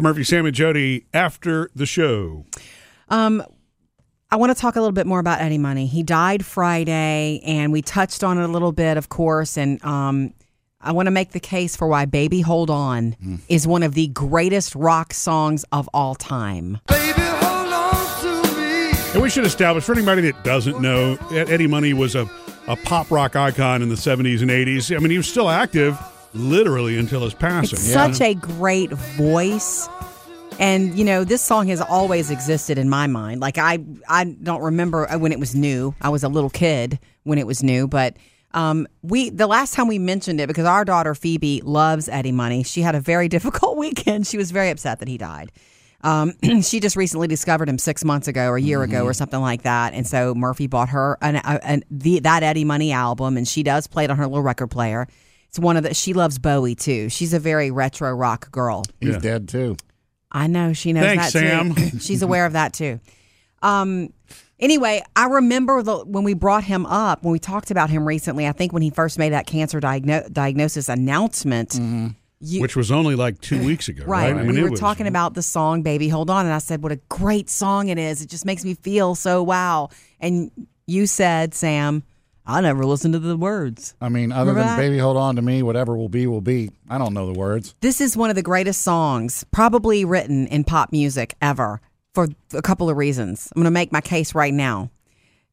It's Murphy, Sam, and Jody after the show. Um, I want to talk a little bit more about Eddie Money. He died Friday, and we touched on it a little bit, of course. And um, I want to make the case for why "Baby Hold On" is one of the greatest rock songs of all time. And we should establish for anybody that doesn't know, Ed- Eddie Money was a, a pop rock icon in the 70s and 80s. I mean, he was still active literally until his passing. It's such a great voice. And you know, this song has always existed in my mind. Like I I don't remember when it was new. I was a little kid when it was new, but um, we the last time we mentioned it because our daughter Phoebe loves Eddie Money. She had a very difficult weekend. She was very upset that he died. Um, she just recently discovered him six months ago or a year ago or something like that, and so Murphy bought her an, an the that Eddie Money album, and she does play it on her little record player. It's one of the. She loves Bowie too. She's a very retro rock girl. He's Yeah. dead too. I know she knows Thanks, that Sam. too. She's aware of that too. Um. Anyway, I remember the, when we brought him up when we talked about him recently. I think when he first made that cancer diagno- diagnosis announcement. You, Which was only like two weeks ago, right? Right. I mean, we it were was- talking about the song Baby Hold On and I said what a great song it is. It just makes me feel so wow. And you said, Sam, I never listened to the words. I mean, other Remember than that? "Baby, Hold On to Me," whatever will be, will be. I don't know the words. This is one of the greatest songs probably written in pop music ever for a couple of reasons. I'm going to make my case right now.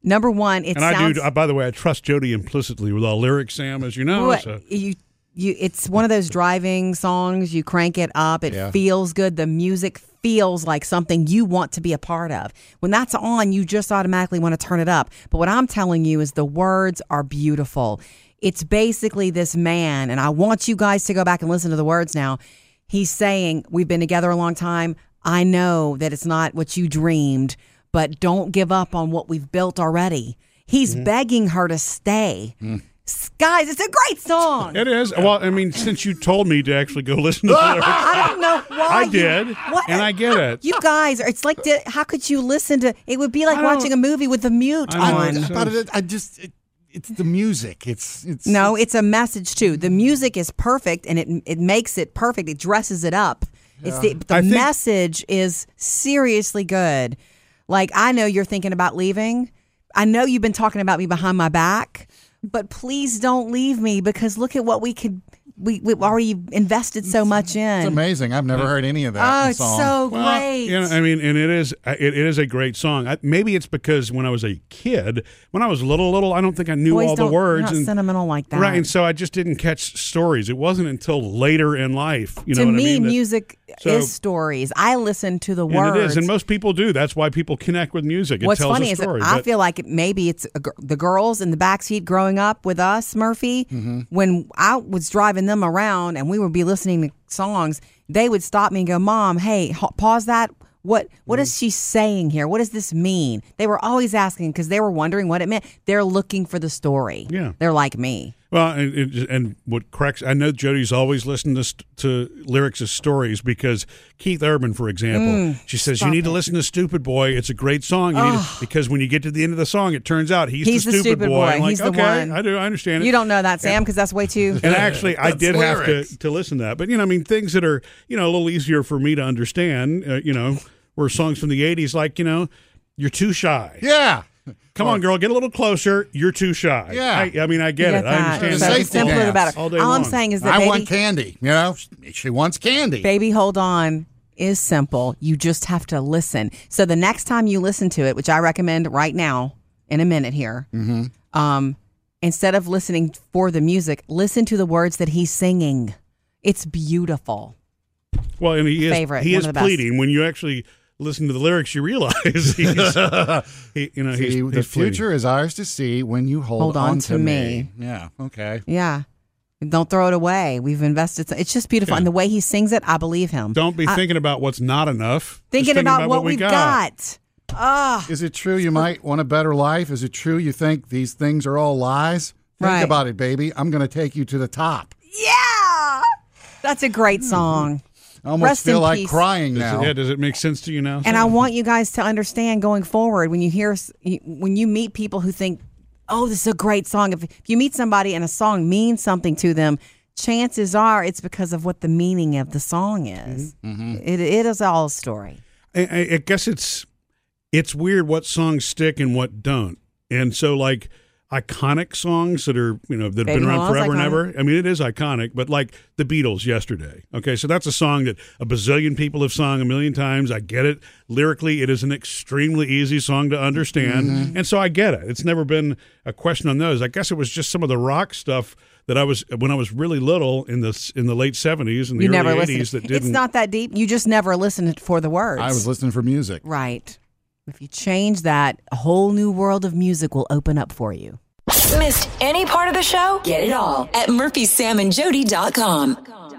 Number one, it And I sounds do, uh, by the way, I trust Jody implicitly with all lyrics, Sam, as you know. What- so- you you it's one of those driving songs. You crank it up. It Yeah. feels good. The music feels like something you want to be a part of. When that's on you just automatically want to turn it up. But what i'm telling you is the words are beautiful. It's basically this man and i want you guys to go back and listen to the words now. He's saying we've been together a long time. I know that it's not what you dreamed but don't give up on what we've built already. He's Mm-hmm. begging her to stay. Mm. S- Guys, it's a great song. It is. Well, I mean, since you told me to actually go listen to the lyrics, I don't know why. I you- did, what? and I get it. You guys, it's like, di- how could you listen to? It would be like watching a movie with the mute I know, on. it's- But it, I just, it, it's the music. It's, it's. No, it's a message too. The music is perfect, and it it makes it perfect. It dresses it up. It's the the think- message is seriously good. Like I know you're thinking about leaving. I know you've been talking about me behind my back, but please don't leave me because look at what we could. We we've already invested so much in. It's amazing. I've never heard any of that. Oh, in it's song. so Well, great. You know, I mean, and it is uh, it, it is a great song. I, maybe it's because when I was a kid, when I was little, little, I don't think I knew Boys all the don't- words not and sentimental like that. right, and so I just didn't catch stories. It wasn't until later in life, you know to what me, I mean? that- music so- is stories. I listen to the and words. it is, and most people do. That's why people connect with music. It What's funny a is. I feel like maybe it's a, the girls in the backseat growing up with us, Murphy. Mm-hmm. When I was driving them around and we would be listening to songs, they would stop me and go, "Mom, hey, h- pause that." What what Mm. is she saying here? What does this mean? They were always asking because they were wondering what it meant. They're looking for the story. Yeah. they're like me. Well, and, and- and what cracks, I know Jody's always listened to, to lyrics as stories because Keith Urban, for example, she says, You Mm, stop need to listen to Stupid Boy. It's a great song. You need to- because when you get to the end of the song, it turns out he's, He's the, the stupid, stupid boy. boy. I'm like, He's the okay, one. I do. I understand it. You don't know that, Sam, because that's way too. and actually, I That's did have to, to listen to that. But, you know, I mean, things that are, you know, a little easier for me to understand, uh, you know, were songs from the 80s like, you know, You're Too Shy. Yeah. Come on, girl, get a little closer. You're too shy. Yeah. I, I mean, I get You it. I understand So that. Safety the simpler the dance better. all day All I'm saying is that I baby, want candy. You know, she wants candy. Baby Hold On is simple. You just have to listen. So the next time you listen to it, which I recommend right now in a minute here, Mm-hmm. um, instead of listening for the music, listen to the words that he's singing. It's beautiful. Well, and he is Favorite, he is of best. pleading. When you actually listen to the lyrics, you realize he's, he, you know, See, he's, the he's pleading. future is ours to see when you hold, Hold on to me. Yeah. Okay. Yeah. Don't throw it away. We've invested. It's just beautiful. Yeah. And the way he sings it, I believe him. Don't be I- thinking about what's not enough. Just thinking think about, what, we we've got. Ah, Is it true you might want a better life? Is it true you think these things are all lies? Think Right. about it, baby. I'm going to take you to the top. yeah. That's a great song. I almost Rest feel in like peace. crying Does now. it, yeah, does it make sense to you now? And I Sam? want you guys to understand going forward when you hear when you meet people who think, "Oh, this is a great song." If, if you meet somebody and a song means something to them, chances are it's because of what the meaning of the song is. Mm-hmm. Mm-hmm. It, it is all a story. I, I, I guess it's it's weird what songs stick and what don't. And so like iconic songs that are you know that have Baby been around Mama's forever and iconic. ever. I mean, it is iconic, but like the Beatles yesterday. Okay, so that's a song that a bazillion people have sung a million times. I get it. Lyrically, it is an extremely easy song to understand, Mm-hmm. and so I get it. It's never been a question on those. I guess it was just some of the rock stuff that I was when I was really little in the in the late seventies and the You early never eighties that didn't. It's not that deep. You just never listened for the words. I was listening for music. right. If you change that, a whole new world of music will open up for you. Missed any part of the show? Get it all at murphysamandjody.com.